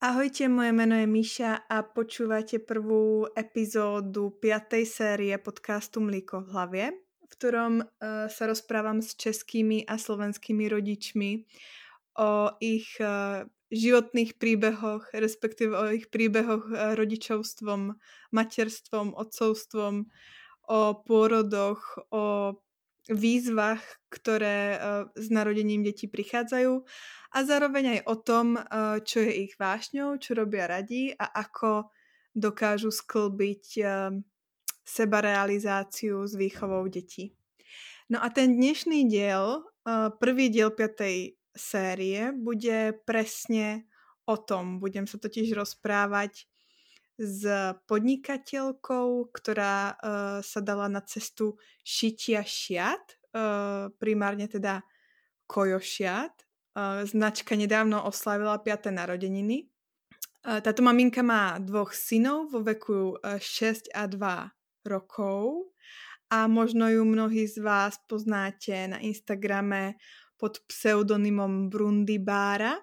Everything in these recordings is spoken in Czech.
Ahojte, moje meno je Míša a počúvate prvú epizódu 5. série podcastu Mlíko v hlavě, v ktorom uh, sa rozprávam s českými a slovenskými rodičmi o ich uh, životných príbehoch, respektíve o ich príbehoch uh, rodičovstvom, materstvom, otcovstvom, o pôrodoch, o výzvach, ktoré s narodením detí prichádzajú a zároveň aj o tom, čo je ich vášňou, čo robia radi a ako dokážu sklbiť sebarealizáciu s výchovou detí. No a ten dnešný diel, prvý diel 5. série, bude presne o tom. Budem sa totiž rozprávať s podnikateľkou, ktorá uh, sa dala na cestu šitia šiat, uh, primárne teda kojošiat. Uh, značka nedávno oslavila 5. narodeniny. Uh, táto maminka má dvoch synov vo veku uh, 6 a 2 rokov a možno ju mnohí z vás poznáte na Instagrame pod pseudonymom Brundy Bára.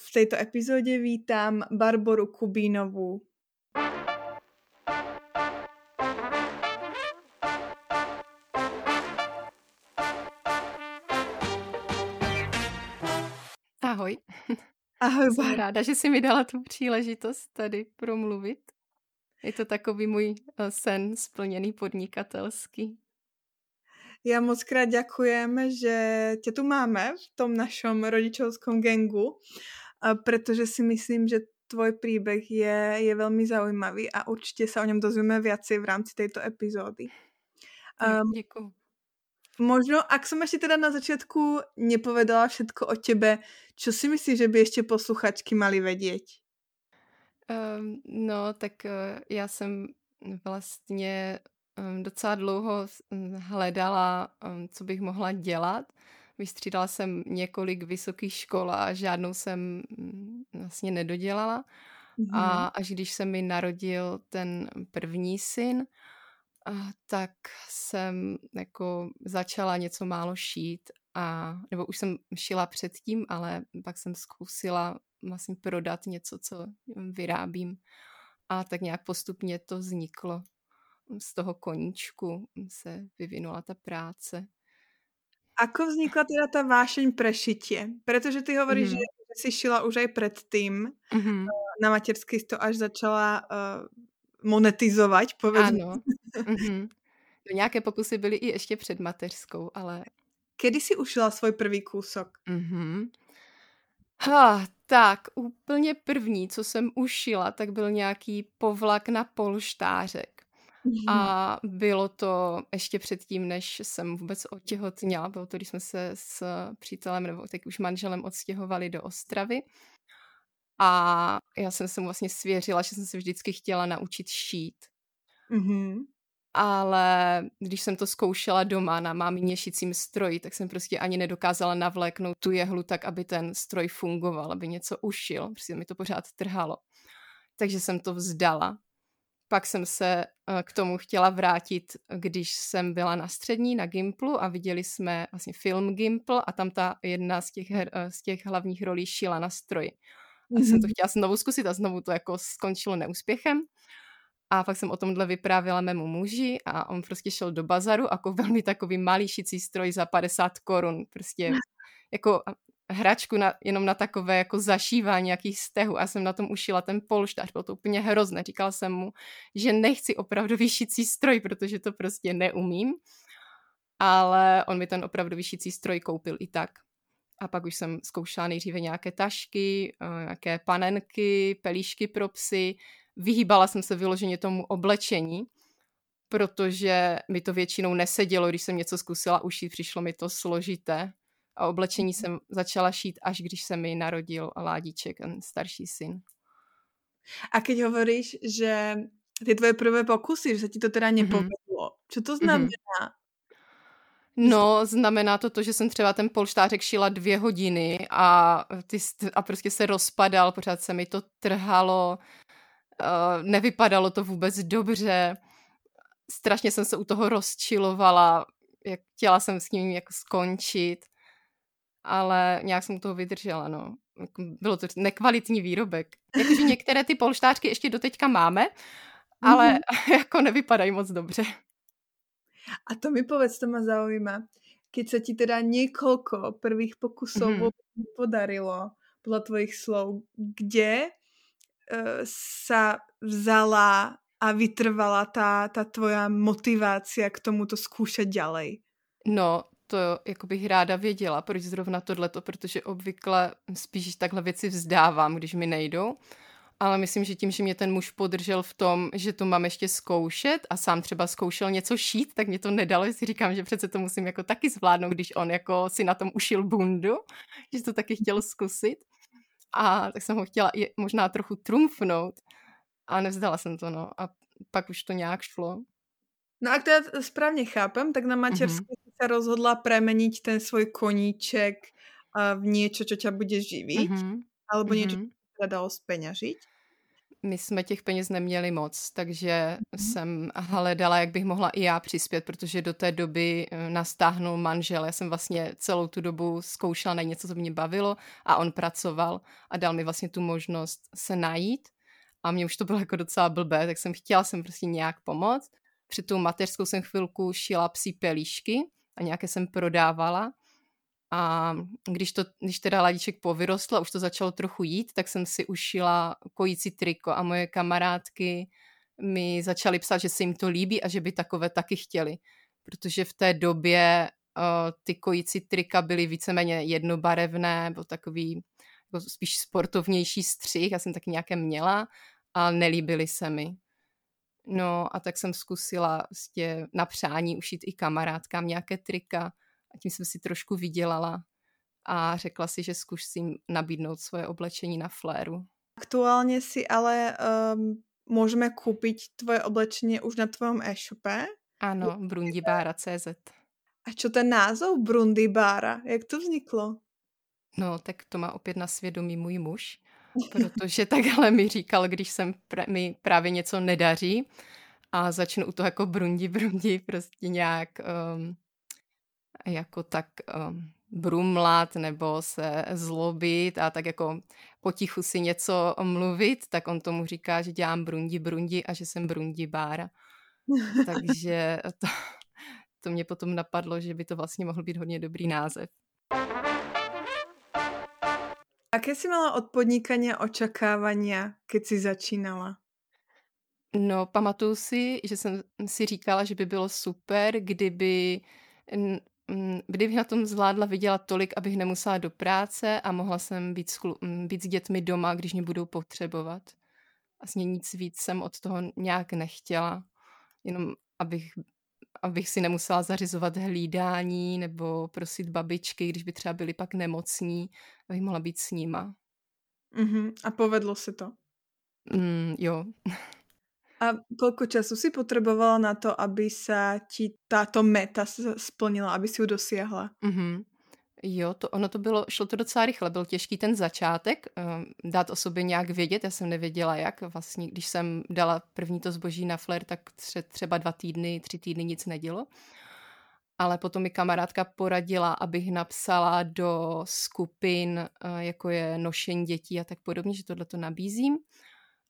V tejto epizóde vítam Barboru Kubínovú, Ahoj. Ahoj, Jsem ráda, že jsi mi dala tu příležitost tady promluvit. Je to takový můj eh, sen splněný podnikatelský. Já moc krát ďakujem, že tě tu máme v tom našom rodičovskom gengu, protože si myslím, že tvoj príbeh je, je veľmi zaujímavý a určite sa o ňom dozvieme viacej v rámci tejto epizódy. Um, Děkuji. Možno, ak som ešte teda na začiatku nepovedala všetko o tebe, čo si myslíš, že by ešte posluchačky mali vedieť? Um, no, tak uh, já jsem vlastně um, docela dlouho hledala, um, co bych mohla dělat. Vystřídala jsem několik vysokých škol a žádnou jsem vlastně nedodělala. Mm-hmm. A až když se mi narodil ten první syn, tak jsem jako začala něco málo šít a, nebo už jsem šila předtím, ale pak jsem zkusila vlastně prodat něco, co vyrábím a tak nějak postupně to vzniklo. Z toho koníčku se vyvinula ta práce. Ako vznikla teda ta vášeň pre šitie? Protože ty hovoríš, mm-hmm. že si šila už aj predtým. Mm-hmm. Na materský to až začala uh, monetizovat, povedzme. Ano. Mm-hmm. Nějaké pokusy byly i ještě před mateřskou, ale... Kedy si ušila svůj první kůsok? Mm-hmm. Ha, tak, úplně první, co jsem ušila, tak byl nějaký povlak na polštářek. Mm-hmm. A bylo to ještě předtím, než jsem vůbec otěhotněla. Bylo to, když jsme se s přítelem, nebo teď už manželem odstěhovali do Ostravy. A já jsem se mu vlastně svěřila, že jsem se vždycky chtěla naučit šít. Mm-hmm. Ale když jsem to zkoušela doma na mámině šicím stroji, tak jsem prostě ani nedokázala navléknout tu jehlu tak, aby ten stroj fungoval, aby něco ušil. Prostě mi to pořád trhalo. Takže jsem to vzdala. Pak jsem se eh, k tomu chtěla vrátit, když jsem byla na střední, na Gimplu a viděli jsme vlastně film Gimpl a tam ta jedna z těch, her, eh, z těch hlavních rolí šila na stroji. Mm-hmm. jsem to chtěla znovu zkusit a znovu to jako skončilo neúspěchem. A pak jsem o tomhle vyprávěla mému muži a on prostě šel do bazaru jako velmi takový malý šicí stroj za 50 korun. Prostě jako hračku na, jenom na takové jako zašívání nějakých stehů a jsem na tom ušila ten polštář, bylo to úplně hrozné. Říkala jsem mu, že nechci opravdu šicí stroj, protože to prostě neumím. Ale on mi ten opravdu šicí stroj koupil i tak. A pak už jsem zkoušela nejdříve nějaké tašky, eh, nějaké panenky, pelíšky pro psy. Vyhýbala jsem se vyloženě tomu oblečení, protože mi to většinou nesedělo, když jsem něco zkusila ušít, přišlo mi to složité. A oblečení jsem začala šít, až když se mi narodil Ládíček, ten starší syn. A keď hovoríš, že ty tvoje prvé pokusy, že se ti to teda mhm. nepovedlo, mm-hmm. co to znamená? Mm-hmm. No, znamená to to, že jsem třeba ten polštářek šila dvě hodiny a, ty, a prostě se rozpadal, pořád se mi to trhalo, uh, nevypadalo to vůbec dobře, strašně jsem se u toho rozčilovala, jak chtěla jsem s ním jako skončit, ale nějak jsem u toho vydržela, no. jako bylo to nekvalitní výrobek. Jakože některé ty polštářky ještě doteďka máme, ale mm-hmm. jako nevypadají moc dobře. A to mi povedz, to ma zaujíma. Keď sa ti teda niekoľko prvých pokusov mm-hmm. podarilo, podľa tvojich slov, kde uh, sa vzala a vytrvala tá, tá tvoja motivácia k tomuto skúšať ďalej? No, to jako bych ráda věděla, proč zrovna tohleto, protože obvykle spíš takhle věci vzdávám, když mi nejdou. Ale myslím, že tím, že mě ten muž podržel v tom, že to mám ještě zkoušet a sám třeba zkoušel něco šít, tak mě to nedalo. Si říkám, že přece to musím jako taky zvládnout, když on jako si na tom ušil bundu, že to taky chtěl zkusit. A tak jsem ho chtěla i možná trochu trumfnout. A nevzdala jsem to, no. A pak už to nějak šlo. No a to ja správne chápem, tak na matersku mm-hmm. sa rozhodla premeniť ten svoj koníček v niečo, čo ťa bude živiť, mm-hmm. alebo niečo, mm-hmm. čo ťa dalo speňažiť. My jsme těch peněz neměli moc, takže mm-hmm. jsem hledala, jak bych mohla i já přispět, protože do té doby eh, nastáhnul manžel. Já jsem vlastně celou tu dobu zkoušela na něco, co mě bavilo a on pracoval a dal mi vlastně tu možnost se najít a mě už to bylo jako docela blbé, tak jsem chtěla jsem prostě nějak pomoct před tou mateřskou jsem chvilku šila psí pelíšky a nějaké jsem prodávala. A když, to, když teda ladíček povyrostl a už to začalo trochu jít, tak jsem si ušila kojící triko a moje kamarádky mi začaly psát, že se jim to líbí a že by takové taky chtěli. Protože v té době uh, ty kojící trika byly víceméně jednobarevné, nebo takový jako spíš sportovnější střih, já jsem taky nějaké měla a nelíbily se mi. No a tak jsem zkusila vlastně na přání ušít i kamarádkám nějaké trika a tím jsem si trošku vydělala a řekla si, že zkusím nabídnout svoje oblečení na fléru. Aktuálně si ale um, můžeme koupit tvoje oblečení už na tvojom e-shope. Ano, brundibára.cz. A čo ten názov Brundibára? Jak to vzniklo? No, tak to má opět na svědomí můj muž protože takhle mi říkal, když jsem pr- mi právě něco nedaří a začnu u toho jako brundi, brundi, prostě nějak um, jako tak um, brumlat nebo se zlobit a tak jako potichu si něco mluvit, tak on tomu říká, že dělám brundi, brundi a že jsem brundi bára. Takže to, to mě potom napadlo, že by to vlastně mohl být hodně dobrý název. Aké si mala od podnikania očakávania, keď si začínala? No, pamatuju si, že jsem si říkala, že by bylo super, kdyby, kdybych na tom zvládla vydělat tolik, abych nemusela do práce a mohla jsem být, s, být s dětmi doma, když mě budou potřebovat. Vlastně nic víc jsem od toho nějak nechtěla. Jenom abych abych si nemusela zařizovat hlídání nebo prosit babičky, když by třeba byli pak nemocní, abych mohla být s nima. Mm-hmm. A povedlo se to? Mm, jo. A kolko času si potřebovala na to, aby se ti tato meta splnila, aby si ju dosiahla? Mm-hmm. Jo, to, ono to bylo, šlo to docela rychle, byl těžký ten začátek, um, dát o sobě nějak vědět, já jsem nevěděla jak, vlastně když jsem dala první to zboží na flair, tak tře, třeba dva týdny, tři týdny nic nedělo, ale potom mi kamarádka poradila, abych napsala do skupin, uh, jako je nošení dětí a tak podobně, že tohle to nabízím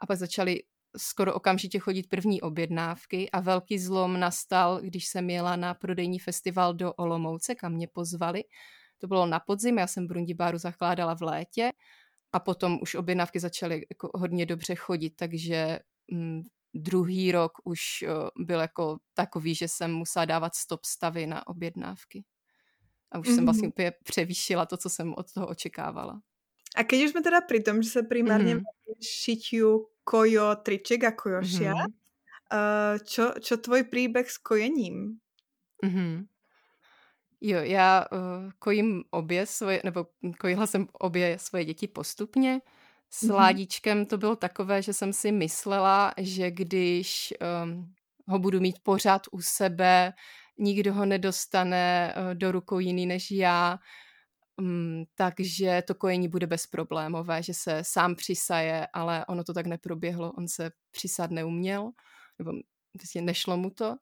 a pak začaly skoro okamžitě chodit první objednávky a velký zlom nastal, když jsem jela na prodejní festival do Olomouce, kam mě pozvali, to bylo na podzim, já jsem Brundibáru zakládala v létě a potom už objednávky začaly jako hodně dobře chodit, takže mm, druhý rok už uh, byl jako takový, že jsem musela dávat stop stavy na objednávky. A už mm-hmm. jsem vlastně mhm. úplně převýšila to, co jsem od toho očekávala. A keď už jsme teda pri tom, že se primárně mm-hmm. šitiu kojo triček a kojošia, mm-hmm. uh, čo, čo tvoj príbeh s kojením? Mm-hmm. Jo, já uh, kojím obě svoje, nebo kojila jsem obě svoje děti postupně. S mm-hmm. Ládičkem to bylo takové, že jsem si myslela, že když um, ho budu mít pořád u sebe, nikdo ho nedostane uh, do rukou jiný než já, um, takže to kojení bude bezproblémové, že se sám přisaje, ale ono to tak neproběhlo, on se přisát neuměl, nebo vlastně nešlo mu to.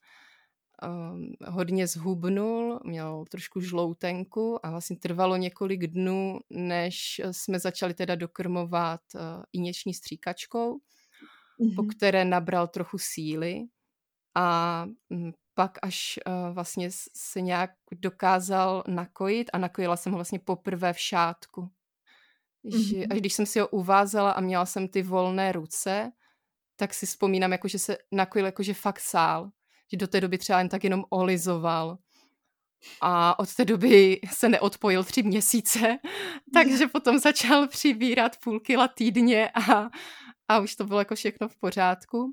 Um, hodně zhubnul, měl trošku žloutenku a vlastně trvalo několik dnů, než jsme začali teda dokrmovat uh, inječní stříkačkou, mm-hmm. po které nabral trochu síly. A um, pak až uh, vlastně se nějak dokázal nakojit a nakojila jsem ho vlastně poprvé v šátku. Mm-hmm. Že, až když jsem si ho uvázala a měla jsem ty volné ruce, tak si vzpomínám, jako, že se nakojil jakože fakt sál že do té doby třeba jen tak jenom olizoval. A od té doby se neodpojil tři měsíce, takže potom začal přibírat půl kila týdně a, a už to bylo jako všechno v pořádku.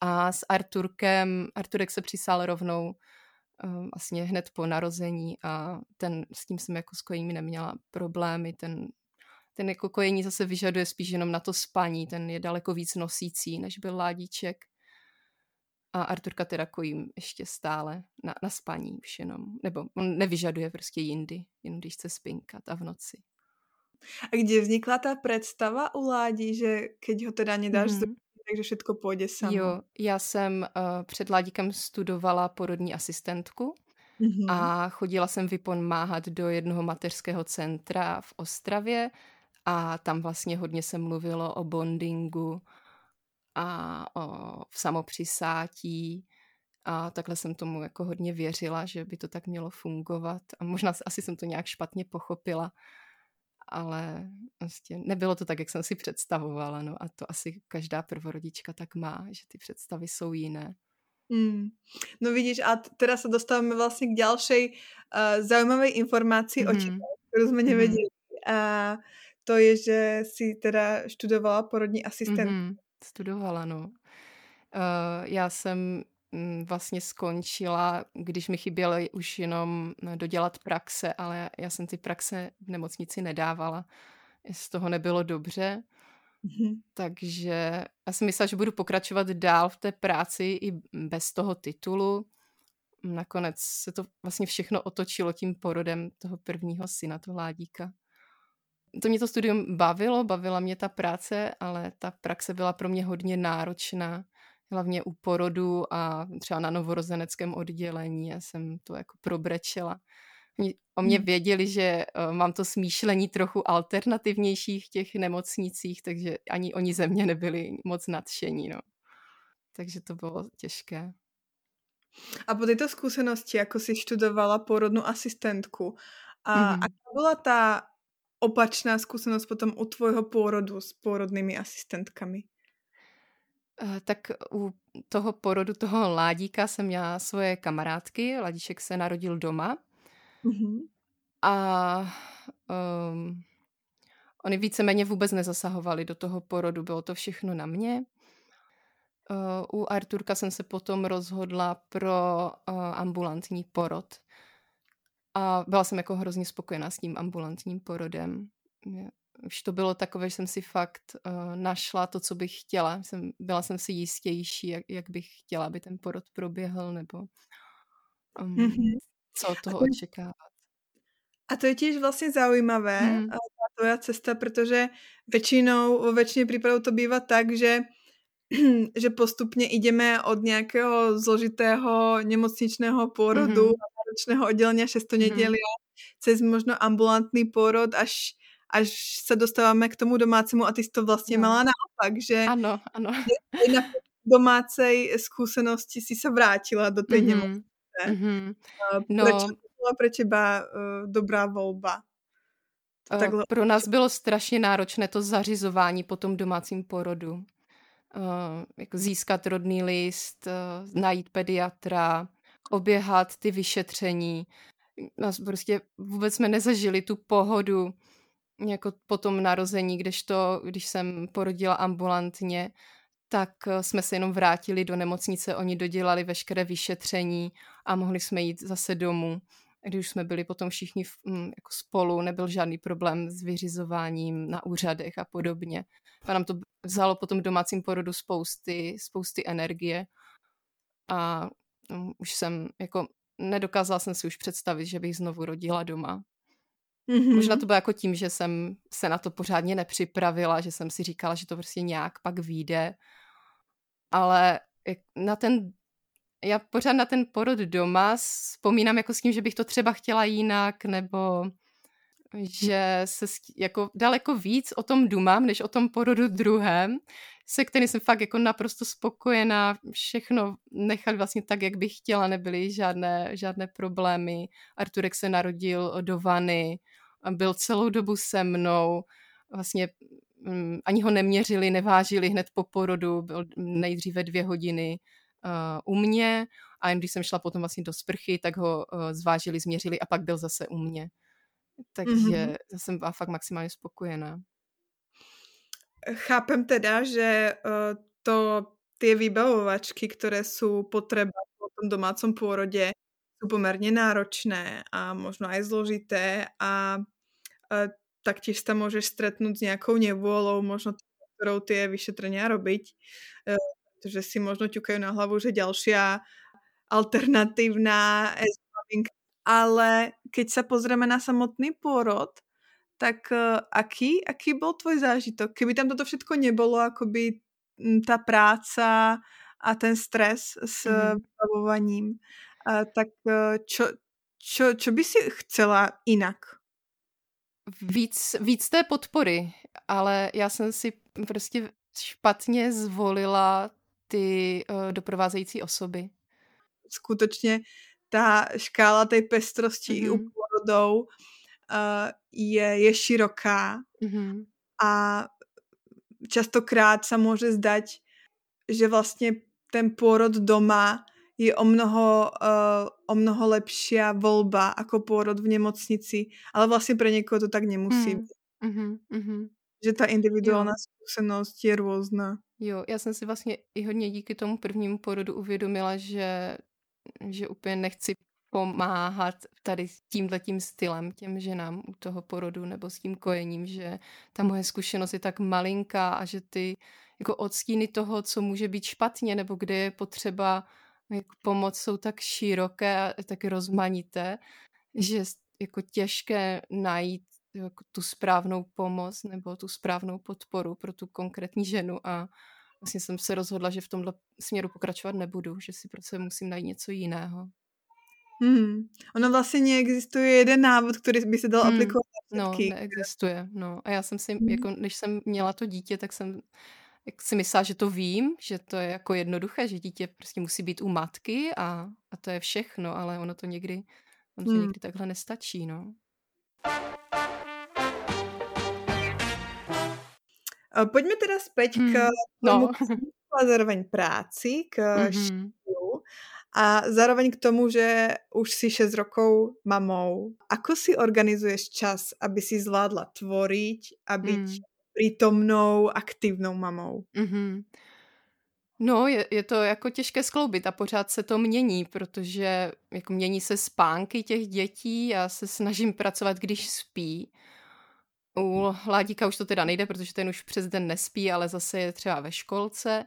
A s Arturkem, Arturek se přisál rovnou um, vlastně hned po narození a ten, s tím jsem jako s kojením neměla problémy, ten, ten jako kojení zase vyžaduje spíš jenom na to spaní, ten je daleko víc nosící, než byl ládíček. A Arturka teda kojím ještě stále na, na spaní už jenom. Nebo on nevyžaduje prostě jindy, jenom když chce spinkat a v noci. A kde vznikla ta představa u Ládí, že keď ho teda nedáš mm-hmm. Takže všetko půjde samo? Jo, já jsem uh, před Ládíkem studovala porodní asistentku mm-hmm. a chodila jsem vypomáhat do jednoho mateřského centra v Ostravě a tam vlastně hodně se mluvilo o bondingu, a o, v samopřisátí a takhle jsem tomu jako hodně věřila, že by to tak mělo fungovat a možná asi jsem to nějak špatně pochopila, ale vlastně nebylo to tak, jak jsem si představovala, no a to asi každá prvorodička tak má, že ty představy jsou jiné. Mm. No vidíš, a teraz se dostáváme vlastně k další uh, zaujímavé informaci mm. o tebe, kterou jsme nevěděli. Mm. A to je, že si teda študovala porodní asistent. Mm-hmm studovala, no. Uh, já jsem mm, vlastně skončila, když mi chybělo už jenom dodělat praxe, ale já jsem ty praxe v nemocnici nedávala. Z toho nebylo dobře. Mm-hmm. Takže já jsem myslela, že budu pokračovat dál v té práci i bez toho titulu. Nakonec se to vlastně všechno otočilo tím porodem toho prvního syna, toho Ládíka to mě to studium bavilo, bavila mě ta práce, ale ta praxe byla pro mě hodně náročná, hlavně u porodu a třeba na novorozeneckém oddělení. Já jsem to jako probrečela. O mě hmm. věděli, že uh, mám to smýšlení trochu alternativnější v těch nemocnicích, takže ani oni ze mě nebyli moc nadšení. No. Takže to bylo těžké. A po této zkušenosti, jako si študovala porodnou asistentku, a mm-hmm. aká byla ta opačná zkušenost potom u tvojho pôrodu s pôrodnými asistentkami? Uh, tak u toho porodu toho Ládíka jsem měla svoje kamarádky. Ladíček se narodil doma. Mm-hmm. A um, oni víceméně vůbec nezasahovali do toho porodu. Bylo to všechno na mě. Uh, u Arturka jsem se potom rozhodla pro uh, ambulantní porod. A byla jsem jako hrozně spokojená s tím ambulantním porodem. Už to bylo takové, že jsem si fakt uh, našla to, co bych chtěla. Jsem, byla jsem si jistější, jak, jak bych chtěla, aby ten porod proběhl, nebo um, mm-hmm. co od toho a to, očekávat. A to je tiež vlastně zaujímavé, mm. ta tvoja cesta, protože většinou, vo většině případů to bývá tak, že že postupně ideme od nějakého zložitého nemocničného pôrodu mm-hmm náročného oddělení 6 mm. neděli cez možno ambulantný porod až až se dostáváme k tomu domácemu a ty jsi to vlastně no. mala naopak, že ano, ano. na domácej zkušenosti si se vrátila do té mm-hmm. nemocnice. Mm-hmm. No. Proč to byla pro teba uh, dobrá volba? To takhle... Pro nás bylo strašně náročné to zařizování po tom domácím porodu. Uh, jako získat rodný list, uh, najít pediatra, oběhat ty vyšetření. Nás prostě vůbec jsme nezažili tu pohodu jako po tom narození, kdežto, když jsem porodila ambulantně, tak eh, jsme se jenom vrátili do nemocnice, oni dodělali veškeré vyšetření a mohli jsme jít zase domů. Když jsme byli potom všichni v, m, jako spolu, nebyl žádný problém s vyřizováním na úřadech a podobně. A nám to vzalo potom domácím porodu spousty, spousty energie a um, už jsem jako nedokázala jsem si už představit, že bych znovu rodila doma. Mm-hmm. Možná to bylo jako tím, že jsem se na to pořádně nepřipravila, že jsem si říkala, že to prostě nějak pak vyjde. Ale na ten já pořád na ten porod doma vzpomínám jako s tím, že bych to třeba chtěla jinak, nebo že se jako daleko víc o tom dumám, než o tom porodu druhém, se kterým jsem fakt jako naprosto spokojená, všechno nechat vlastně tak, jak bych chtěla, nebyly žádné, žádné problémy. Arturek se narodil do vany, byl celou dobu se mnou, vlastně um, ani ho neměřili, nevážili hned po porodu, byl nejdříve dvě hodiny uh, u mě a jen když jsem šla potom vlastně do sprchy, tak ho uh, zvážili, změřili a pak byl zase u mě. Takže mm-hmm. jsem byla fakt maximálně spokojená. Chápem teda, že uh, to tie vybavovačky, ktoré sú potrebné po tom domácom pôrode, sú pomerne náročné a možno aj zložité a uh, taktiež sa môžeš stretnúť s nejakou nevôľou, možno ktorou tie vyšetrenia robiť, uh, že si možno ťukajú na hlavu, že ďalšia alternatívna ale keď sa pozrieme na samotný pôrod, tak uh, aký, aký bol tvoj zážitok? Keby tam toto všetko nebolo, akoby tá práca a ten stres s mm. vybavovaním, tak čo, čo, čo by si chcela jinak? Víc, víc té podpory, ale já jsem si prostě špatně zvolila ty uh, doprovázející osoby. Skutečně tá škála tej pestrosti mm-hmm. u pôrodov uh, je, je široká mm-hmm. a častokrát sa môže zdať, že vlastne ten pôrod doma je o mnoho, uh, o mnoho lepšia voľba ako pôrod v nemocnici, ale vlastne pre niekoho to tak nemusí mm. Mm-hmm, mm-hmm. Že ta individuální zkušenost je různá. Jo, já jsem si vlastně i hodně díky tomu prvnímu porodu uvědomila, že že úplně nechci pomáhat tady tímhletím stylem těm ženám u toho porodu nebo s tím kojením, že ta moje zkušenost je tak malinká a že ty jako odstíny toho, co může být špatně nebo kde je potřeba jako pomoc, jsou tak široké a tak rozmanité, že jako těžké najít jako tu správnou pomoc nebo tu správnou podporu pro tu konkrétní ženu a vlastně jsem se rozhodla, že v tomhle směru pokračovat nebudu, že si prostě musím najít něco jiného. Hmm. Ono vlastně neexistuje jeden návod, který by se dal hmm. aplikovat No, neexistuje, no. A já jsem si, hmm. jako, když jsem měla to dítě, tak jsem jak si myslela, že to vím, že to je jako jednoduché, že dítě prostě musí být u matky a, a to je všechno, ale ono to někdy, ono to hmm. někdy takhle nestačí, no. Poďme teda späť mm, k tomu, no. a zároveň práci, k mm-hmm. a zároveň k tomu, že už si 6 rokov mamou. Ako si organizuješ čas, aby si zvládla tvoriť a byť mm. Prítomnou, aktivnou mamou? Mm-hmm. No, je, je to jako těžké skloubit a pořád se to mění, protože jako mění se spánky těch dětí, já se snažím pracovat, když spí, u Ládíka už to teda nejde, protože ten už přes den nespí, ale zase je třeba ve školce.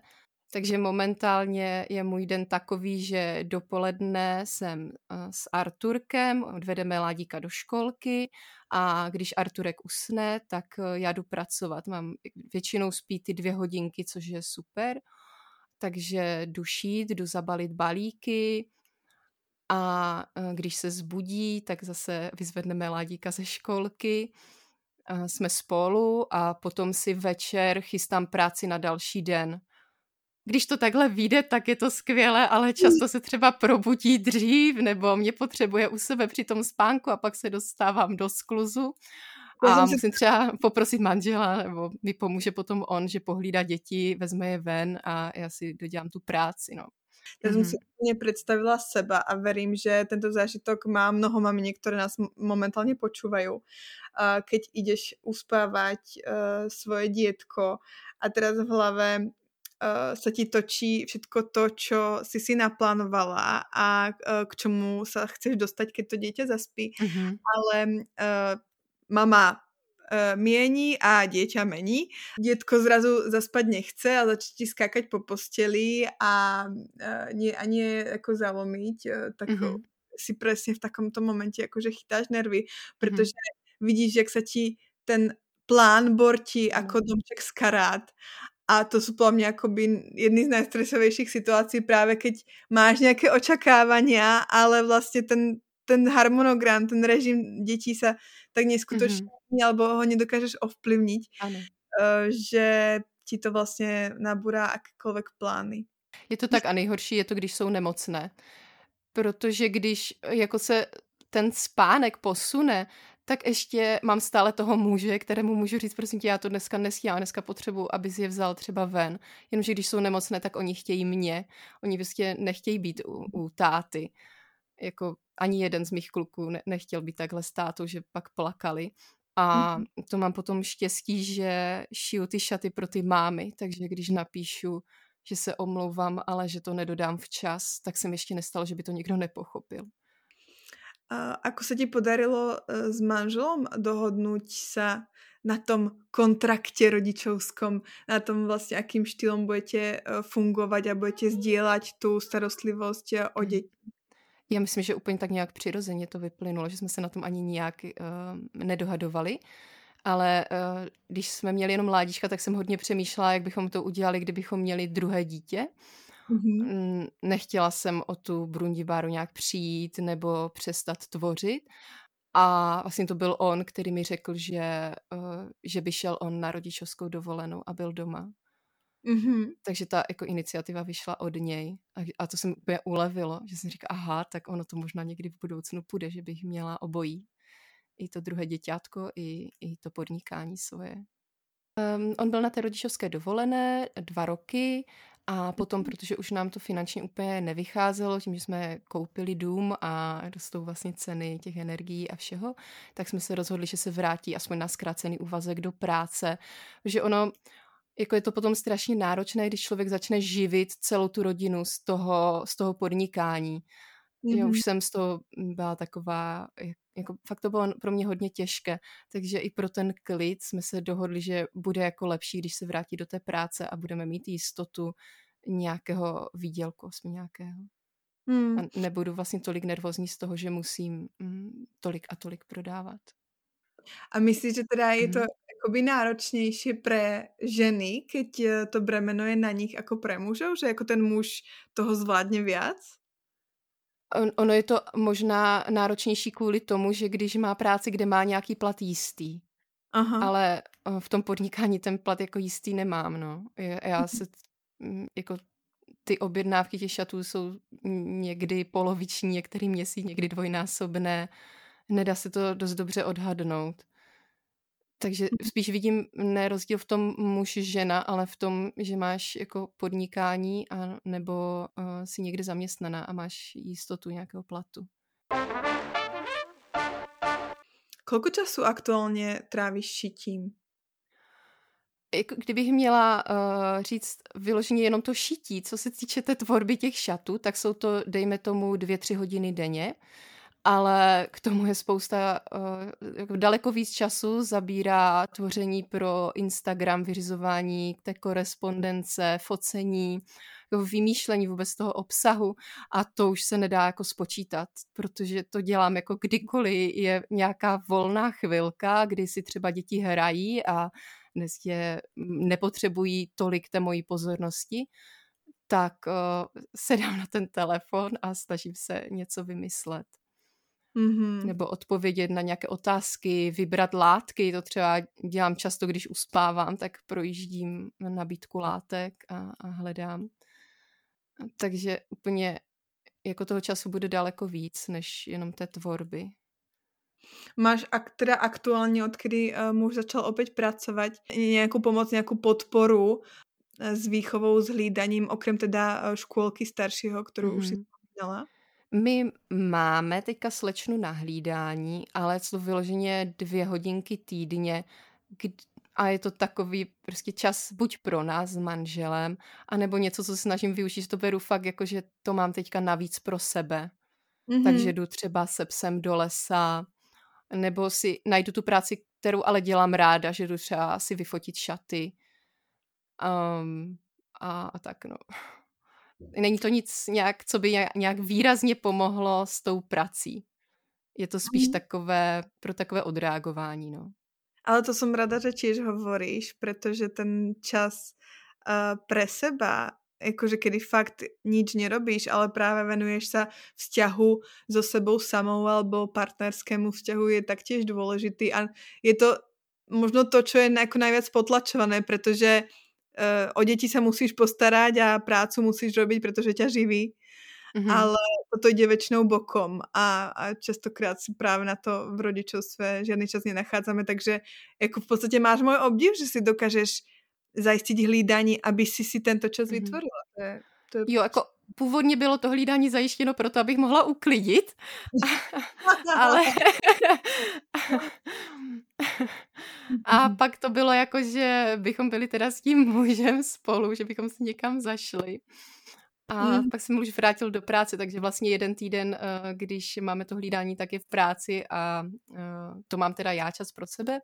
Takže momentálně je můj den takový, že dopoledne jsem eh, s Arturkem, odvedeme Ládíka do školky a když Arturek usne, tak eh, já jdu pracovat. Mám většinou spí ty dvě hodinky, což je super. Takže jdu šít, jdu zabalit balíky, a eh, když se zbudí, tak zase vyzvedneme Ládíka ze školky jsme spolu a potom si večer chystám práci na další den. Když to takhle vyjde, tak je to skvělé, ale často se třeba probudí dřív, nebo mě potřebuje u sebe při tom spánku a pak se dostávám do skluzu. A musím třeba poprosit manžela, nebo mi pomůže potom on, že pohlídá děti, vezme je ven a já si dodělám tu práci. No. Ja som mm-hmm. si úplne predstavila seba a verím, že tento zážitok má mnoho maminiek, ktoré nás momentálne počúvajú. Keď ideš uspávať uh, svoje dietko a teraz v hlave uh, sa ti točí všetko to, čo si si naplánovala a uh, k čomu sa chceš dostať, keď to dieťa zaspí. Mm-hmm. Ale uh, mama mieni a dieťa mení. Dietko zrazu zaspať nechce a začne ti skákať po posteli a nie, a nie ako zalomiť, tak mm-hmm. si presne v takomto momente akože chytáš nervy, pretože mm-hmm. vidíš, jak sa ti ten plán bortí ako domček z karát a to sú podľa mňa akoby jedny z najstresovejších situácií práve keď máš nejaké očakávania, ale vlastne ten, ten harmonogram, ten režim detí sa tak neskutočne mm-hmm. alebo ho nedokážeš ovplyvniť, ano. Uh, že ti to vlastně nabúrá akékoľvek plány. Je to tak a nejhorší je to, když jsou nemocné. Protože když jako se ten spánek posune, tak ještě mám stále toho muže, kterému můžu říct, prosím tě, já to dneska nestíhám, dneska potřebuji, abys je vzal třeba ven. Jenomže když jsou nemocné, tak oni chtějí mě. Oni prostě nechtějí být u, u táty. Jako ani jeden z mých kluků ne, nechtěl být takhle s tátou, že pak plakali. A mhm. to mám potom štěstí, že šiju ty šaty pro ty mámy, takže když napíšu, že se omlouvám, ale že to nedodám včas, tak se mi ještě nestalo, že by to někdo nepochopil. A ako sa ti podarilo e, s manželom dohodnúť sa na tom kontrakte rodičovskom, na tom vlastne, akým štýlom budete e, fungovať a budete sdílet tu starostlivosť e, o mhm. děti? Já myslím, že úplně tak nějak přirozeně to vyplynulo, že jsme se na tom ani nějak uh, nedohadovali. Ale uh, když jsme měli jenom mládička, tak jsem hodně přemýšlela, jak bychom to udělali, kdybychom měli druhé dítě. Mm-hmm. Nechtěla jsem o tu Brundibáru nějak přijít nebo přestat tvořit. A vlastně to byl on, který mi řekl, že, uh, že by šel on na rodičovskou dovolenou a byl doma. Mm-hmm. Takže ta jako iniciativa vyšla od něj a, a to se mi úplně ulevilo, že jsem říkala, aha, tak ono to možná někdy v budoucnu půjde, že bych měla obojí. I to druhé děťátko, i, i to podnikání svoje. Um, on byl na té rodičovské dovolené dva roky a potom, protože už nám to finančně úplně nevycházelo, tím, že jsme koupili dům a rostou vlastně ceny těch energií a všeho, tak jsme se rozhodli, že se vrátí aspoň na zkrácený úvazek do práce. Že ono, jako je to potom strašně náročné, když člověk začne živit celou tu rodinu z toho, z toho podnikání. Mm-hmm. Já už jsem z toho byla taková, jako fakt to bylo pro mě hodně těžké, takže i pro ten klid jsme se dohodli, že bude jako lepší, když se vrátí do té práce a budeme mít jistotu nějakého výdělku, aspoň nějakého. Mm. A nebudu vlastně tolik nervózní z toho, že musím mm, tolik a tolik prodávat. A myslíš, že teda je to mm akoby náročnější pre ženy, keď eh, to bremeno je na nich jako pre mužov, že jako ten muž toho zvládne viac? On, ono je to možná náročnější kvůli tomu, že když má práci, kde má nějaký plat jistý, Aha. ale eh, v tom podnikání ten plat jako jistý nemám, no. Já se mm, jako ty objednávky těch šatů jsou někdy poloviční, některý měsíc, někdy dvojnásobné. Nedá se to dost dobře odhadnout. Takže mhm. spíš vidím ne rozdíl v tom muž-žena, ale v tom, že máš jako podnikání a nebo uh, si někde zaměstnaná a máš jistotu nějakého platu. Kolko času aktuálně trávíš šitím? Jako kdybych měla uh, říct vyloženě jenom to šití, co se týče té tvorby těch šatů, tak jsou to, dejme tomu, dvě, tři hodiny denně. Uh, ale k tomu je spousta, uh, daleko víc času zabírá tvoření pro Instagram, vyřizování té korespondence, focení, jako vymýšlení vůbec toho obsahu a to už se nedá jako spočítat, protože to dělám jako kdykoliv je nějaká volná chvilka, kdy si třeba děti hrají a dnes je nepotřebují tolik té mojí pozornosti, tak uh, se dám na ten telefon a snažím se něco vymyslet. Mm-hmm. Nebo odpovědět na nějaké otázky, vybrat látky, to třeba dělám často, když uspávám, tak projíždím nabídku látek a, a hledám. Takže úplně jako toho času bude daleko víc, než jenom té tvorby. Máš ak, teda aktuálně, odkdy uh, muž začal opět pracovat, nějakou pomoc, nějakou podporu uh, s výchovou, s hlídaním, okrem teda uh, škůlky staršího, kterou mm-hmm. už si vzala? My máme teďka slečnu na hlídání, ale co vyloženě dvě hodinky týdně a je to takový prostě čas buď pro nás s manželem, anebo něco, co se snažím využít, že to beru fakt jako, že to mám teďka navíc pro sebe. Mm-hmm. Takže jdu třeba se psem do lesa, nebo si najdu tu práci, kterou ale dělám ráda, že jdu třeba si vyfotit šaty. Um, a, a tak no není to nic nějak, co by nějak výrazně pomohlo s tou prací. Je to spíš mm. takové, pro takové odreagování, no. Ale to som rada, že tiež hovoríš, pretože ten čas uh, pre seba, jakože kedy fakt nič nerobíš, ale právě venuješ sa vzťahu so sebou samou alebo partnerskému vzťahu je taktiež dôležitý a je to možno to, čo je jako najviac potlačované, protože uh, o děti sa musíš postarať a prácu musíš robiť, protože ťa živí mm-hmm. ale toto jde většinou bokom a, a častokrát si právě na to v rodičovstve žádný čas nenachádzame, takže jako v podstatě máš můj obdiv, že si dokážeš zajistit hlídání, aby si si tento čas mm-hmm. vytvorila. To je, to je... Jo, jako původně bylo to hlídání zajištěno proto, abych mohla uklidit, ale... a pak to bylo jako, že bychom byli teda s tím mužem spolu, že bychom si někam zašli. A mm. pak jsem už vrátil do práce, takže vlastně jeden týden, eh, když máme to hlídání, tak je v práci a eh, to mám teda já čas pro sebe.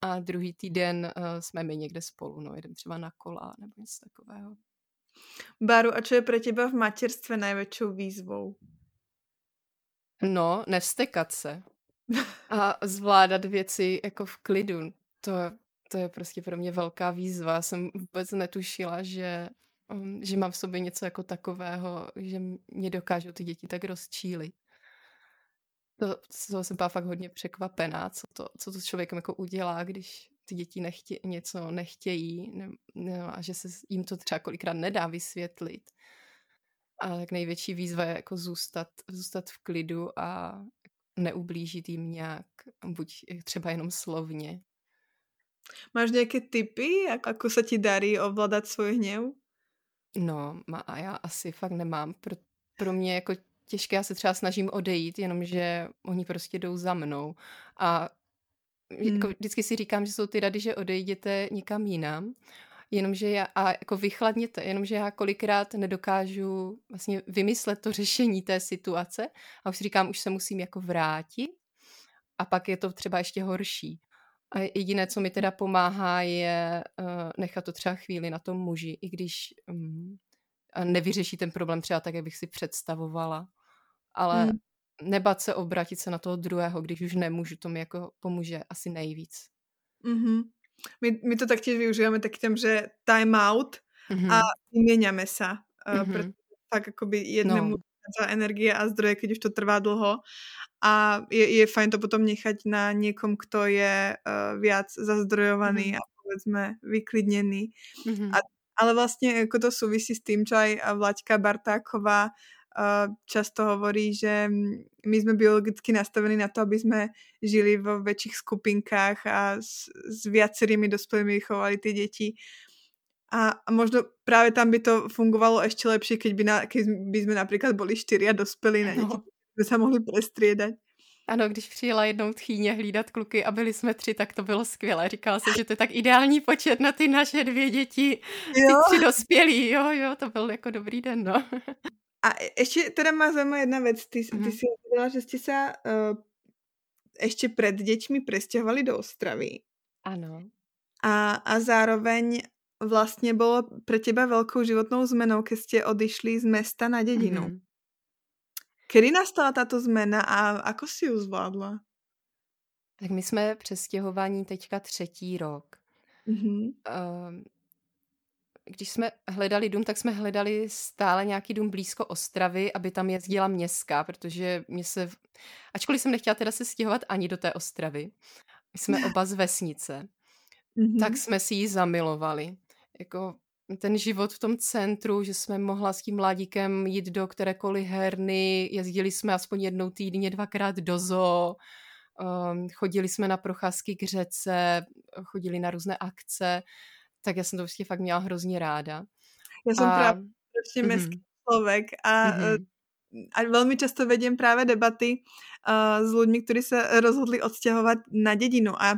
A druhý týden eh, jsme my někde spolu, no, jeden třeba na kola nebo něco takového. Baru, a co je pro tebe v materstve největší výzvou? No, nevstekat se. A zvládat věci jako v klidu. To, to je prostě pro mě velká výzva. Jsem vůbec netušila, že um, že mám v sobě něco jako takového, že mě dokážou ty děti tak rozčílit. To, to jsem byla fakt hodně překvapená, co to, co to s člověkem jako udělá, když ty děti nechtě, něco nechtějí ne, ne, a že se jim to třeba kolikrát nedá vysvětlit. A tak největší výzva je jako zůstat, zůstat v klidu a neublížit jim nějak, buď třeba jenom slovně. Máš nějaké typy, jak, ako se ti darí ovládat svůj hněv? No, má, a já asi fakt nemám. Pro, pro mě jako těžké, já se třeba snažím odejít, jenomže oni prostě jdou za mnou. A hmm. jako vždycky si říkám, že jsou ty rady, že odejděte někam jinam, jenomže já, a jako vychladněte, jenomže já kolikrát nedokážu vlastně vymyslet to řešení té situace a už si říkám, už se musím jako vrátit a pak je to třeba ještě horší. A jediné, co mi teda pomáhá, je uh, nechat to třeba chvíli na tom muži, i když um, nevyřeší ten problém třeba tak, jak bych si představovala. Ale hmm. nebat se obrátit se na toho druhého, když už nemůžu, to mi jako pomůže asi nejvíc. Mm-hmm. My, my to taktiež využíváme taky tím, že time out mm-hmm. a vyměňame se. Uh, mm-hmm. tak akoby jednému no. Za energie a zdroje, keď už to trvá dlho a je, je fajn to potom nechať na někom, kto je uh, viac zazdrojovaný mm. a povedzme vyklidněný. Mm-hmm. A, ale vlastně jako to souvisí s tím, čo aj Vlaďka Bartáková uh, často hovorí, že my jsme biologicky nastavení na to, aby jsme žili v väčších skupinkách a s, s viacerými dospělými vychovali ty děti. A, a možno právě tam by to fungovalo ještě lepší, keď by, na, keď by jsme například boli štyria dospělí na. No jsme se mohli prestriedať. Ano, když přijela jednou tchýně hlídat kluky a byli jsme tři, tak to bylo skvělé. Říkala jsem, že to je tak ideální počet na ty naše dvě děti, ty tři dospělí. Jo, jo, to byl jako dobrý den, no. A ještě teda má zajímavá jedna věc. Ty, ty mm. si říkala, že jste se uh, ještě před děťmi prestěhovali do Ostravy. Ano. A, a zároveň vlastně bylo pro těba velkou životnou zmenou, když jste odišli z města na dědinu. Mm-hmm. Kdy nastala tato zmena a ako si ju zvládla? Tak my jsme přestěhovaní teďka třetí rok. Mm-hmm. Když jsme hledali dům, tak jsme hledali stále nějaký dům blízko Ostravy, aby tam jezdila městská, protože mě se... Ačkoliv jsem nechtěla teda se stěhovat ani do té Ostravy, my jsme oba z vesnice, mm-hmm. tak jsme si ji zamilovali. Jako ten život v tom centru, že jsme mohla s tím mladíkem jít do kterékoliv herny, jezdili jsme aspoň jednou týdně, dvakrát do zoo, um, chodili jsme na procházky k řece, chodili na různé akce, tak já jsem to prostě fakt měla hrozně ráda. Já jsem a... právě strašně mm-hmm. městský člověk a mm-hmm a velmi často vedím právě debaty uh, s lidmi, kteří se rozhodli odstěhovat na dědinu a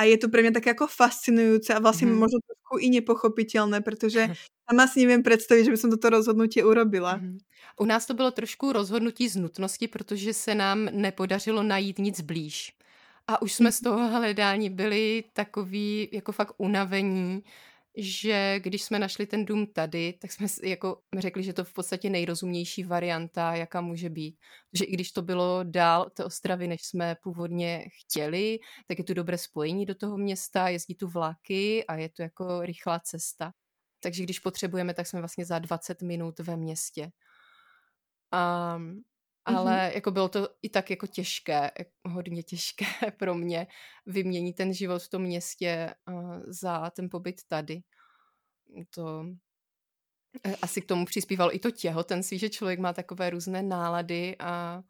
a je to pre mňa tak jako fascinujúce a vlastne mm. možno trošku i nepochopiteľné, protože sama si nevím představit, že by som toto rozhodnutí urobila. Mm. U nás to bylo trošku rozhodnutí z nutnosti, protože se nám nepodařilo najít nic blíž. A už jsme z toho hledání byli takový jako fakt unavení, že když jsme našli ten dům tady, tak jsme jako řekli, že to v podstatě nejrozumnější varianta, jaká může být. Že i když to bylo dál té Ostravy, než jsme původně chtěli, tak je tu dobré spojení do toho města, jezdí tu vlaky a je to jako rychlá cesta. Takže když potřebujeme, tak jsme vlastně za 20 minut ve městě. Um, ale mm-hmm. jako bylo to i tak jako těžké, hodně těžké pro mě vyměnit ten život v tom městě uh, za ten pobyt tady. To eh, asi k tomu přispíval i to těhotenství, že člověk má takové různé nálady a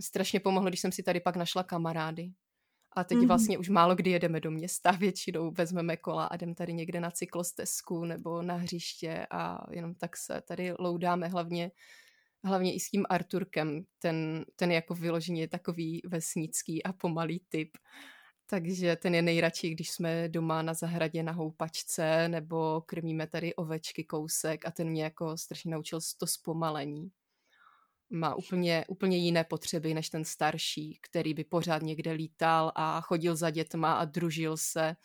strašně pomohlo, když jsem si tady pak našla kamarády. A teď mm-hmm. vlastně už málo kdy jedeme do města, většinou vezmeme kola a jdeme tady někde na cyklostezku nebo na hřiště a jenom tak se tady loudáme hlavně hlavně i s tím Arturkem, ten, ten jako vyloženě takový vesnický a pomalý typ. Takže ten je nejradši, když jsme doma na zahradě na houpačce nebo krmíme tady ovečky kousek a ten mě jako strašně naučil to zpomalení. Má úplně, úplně jiné potřeby než ten starší, který by pořád někde lítal a chodil za dětma a družil se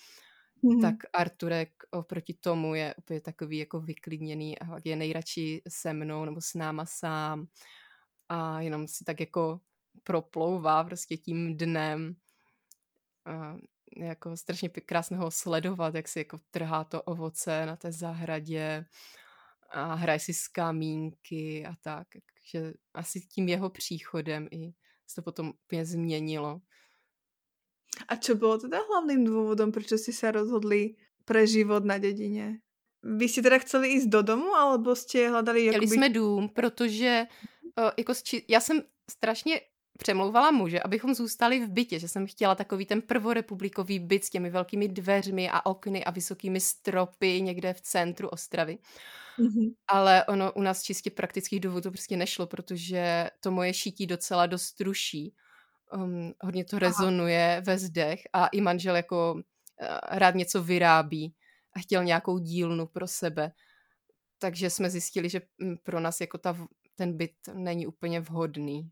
mm-hmm. tak Arturek oproti tomu je úplně takový jako vyklidněný a je nejradši se mnou nebo s náma sám a jenom si tak jako proplouvá prostě tím dnem. A jako strašně krásného sledovat, jak si jako trhá to ovoce na té zahradě a hraje si s kamínky a tak. Takže asi tím jeho příchodem i se to potom úplně změnilo. A čo bolo teda hlavným dôvodom, prečo ste sa rozhodli pre život na dedine? Vy jste teda chceli jít do domu, alebo jste hledali... Jakoby... Chtěli jsme dům, protože uh, jako či... já jsem strašně přemlouvala muže, abychom zůstali v bytě, že jsem chtěla takový ten prvorepublikový byt s těmi velkými dveřmi a okny a vysokými stropy někde v centru Ostravy. Mm-hmm. Ale ono u nás čistě praktických důvodů prostě nešlo, protože to moje šítí docela dost ruší um, hodně to rezonuje Aha. ve zdech a i manžel jako uh, rád něco vyrábí a chtěl nějakou dílnu pro sebe. Takže jsme zjistili, že mm, pro nás jako ta, ten byt není úplně vhodný.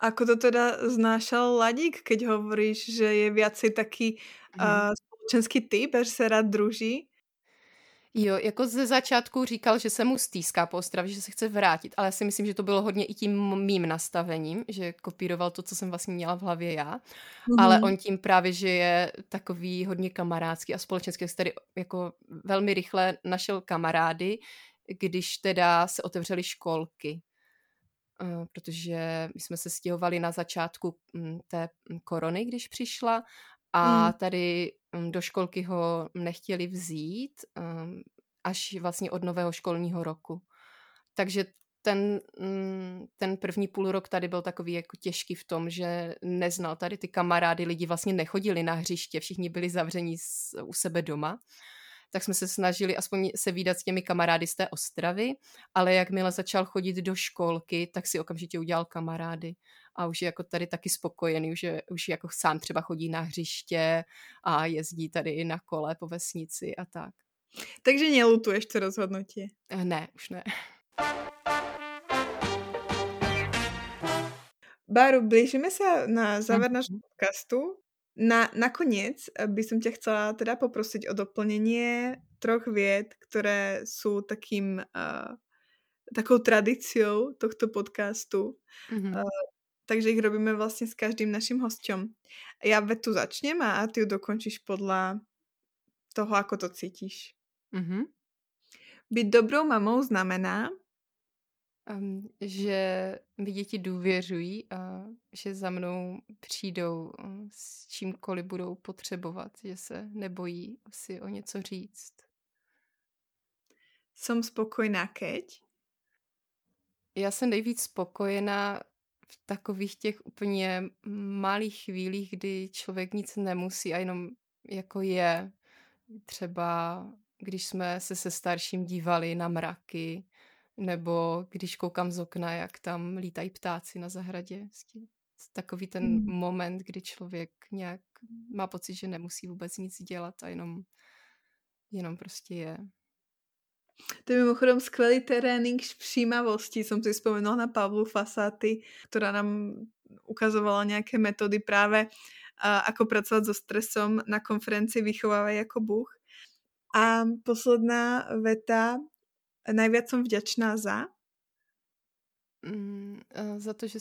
Ako to teda znášel Ladík, keď hovoríš, že je viacej taký mm. uh, spoločenský typ, že se rád druží? Jo, jako ze začátku říkal, že se mu stýská po Ostravě, že se chce vrátit, ale já si myslím, že to bylo hodně i tím mým nastavením, že kopíroval to, co jsem vlastně měla v hlavě já, mm-hmm. ale on tím právě, že je takový hodně kamarádský a společenský, který jako velmi rychle našel kamarády, když teda se otevřely školky, eh, protože my jsme se stěhovali na začátku hm, té korony, když přišla a mm. tady mm, do školky ho nechtěli vzít um, až vlastně od nového školního roku. Takže ten, mm, ten první půl rok tady byl takový jako těžký v tom, že neznal tady ty kamarády, lidi vlastně nechodili na hřiště, všichni byli zavření u sebe doma tak jsme se snažili aspoň se výdat s těmi kamarády z té Ostravy, ale jakmile začal chodit do školky, tak si okamžitě udělal kamarády a už je jako tady taky spokojený, už, je, už jako sám třeba chodí na hřiště a jezdí tady i na kole po vesnici a tak. Takže nelutuješ to rozhodnutí? Eh, ne, už ne. Baru, blížíme se na závěr našeho podcastu. Na, nakoniec eh, by som ťa chcela teda poprosiť o doplnenie troch vied, ktoré sú takým uh, takou tradíciou tohto podcastu. Mm-hmm. Uh, takže ich robíme vlastne s každým našim hosťom. Ja vetu začnem a ty ju dokončíš podľa toho, ako to cítiš. Mm-hmm. Byť dobrou mamou znamená Um, že mi děti důvěřují a že za mnou přijdou s čímkoliv budou potřebovat, že se nebojí si o něco říct. Jsem spokojená keď? Já jsem nejvíc spokojená v takových těch úplně malých chvílích, kdy člověk nic nemusí a jenom jako je. Třeba když jsme se se starším dívali na mraky, nebo když koukám z okna, jak tam lítají ptáci na zahradě. Takový ten mm. moment, kdy člověk nějak má pocit, že nemusí vůbec nic dělat a jenom, jenom prostě je. To je mimochodom skvělý trénink všímavosti. Jsem si vzpomenula na Pavlu Fasáty, která nám ukazovala nějaké metody právě ako pracovat so stresom na konferenci Vychovávaj jako Bůh. A posledná veta najviac som vďačná za? Mm, za to, že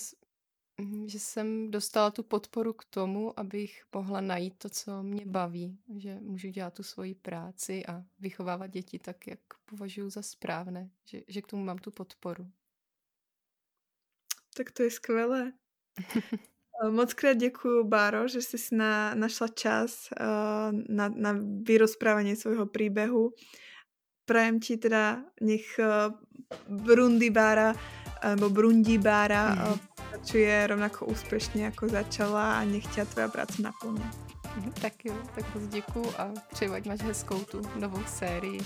že jsem dostala tu podporu k tomu, abych mohla najít to, co mě baví. Že můžu dělat tu svoji práci a vychovávat děti tak, jak považuji za správné. Že, že k tomu mám tu podporu. Tak to je skvělé. Eh, moc krát děkuji, Báro, že jsi na, našla čas uh, na, na vyrozprávanie svojho príbehu. Prajem ti teda, nech uh, Brundi Bára alebo Brundi Bára mm. rovnako úspěšně, jako začala a nech tě tvoja práce naplní. Tak jo, tak moc děkuju a přeju, ať máš hezkou tu novou sérii.